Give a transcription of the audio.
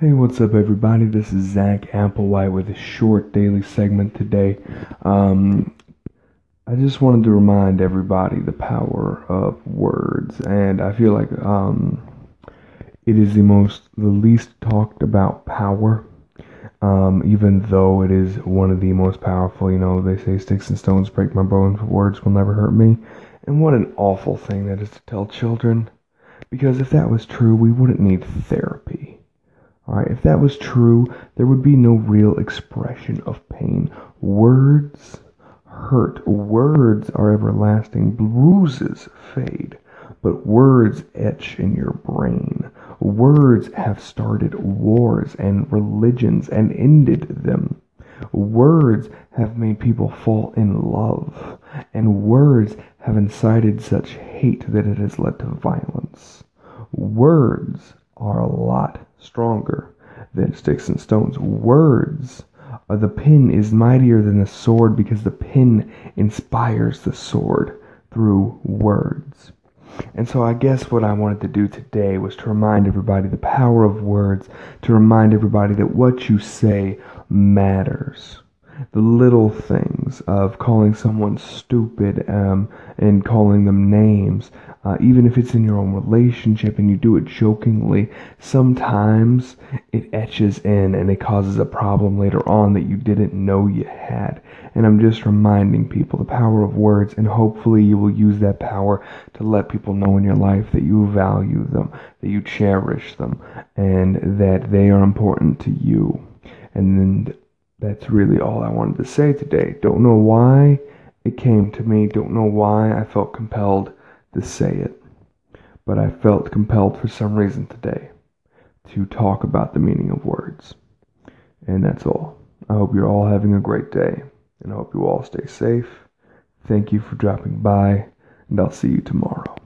Hey, what's up, everybody? This is Zach Applewhite with a short daily segment today. Um, I just wanted to remind everybody the power of words, and I feel like um, it is the most, the least talked about power. Um, even though it is one of the most powerful, you know, they say sticks and stones break my bones, but words will never hurt me. And what an awful thing that is to tell children. Because if that was true, we wouldn't need therapy If that was true, there would be no real expression of pain. Words hurt. Words are everlasting. Bruises fade. But words etch in your brain. Words have started wars and religions and ended them. Words have made people fall in love. And words have incited such hate that it has led to violence. Words are a lot stronger than sticks and stones. Words, uh, the pen is mightier than the sword because the pen inspires the sword through words. And so I guess what I wanted to do today was to remind everybody the power of words, to remind everybody that what you say matters the little things of calling someone stupid um, and calling them names, uh, even if it's in your own relationship and you do it jokingly, sometimes it etches in and it causes a problem later on that you didn't know you had. And I'm just reminding people the power of words, and hopefully you will use that power to let people know in your life that you value them, that you cherish them, and that they are important to you. And that's really all I wanted to say today. Don't know why it came to me, don't know why I felt compelled to say it, but I felt compelled for some reason today to talk about the meaning of words. And that's all. I hope you're all having a great day, and I hope you all stay safe. Thank you for dropping by, and I'll see you tomorrow.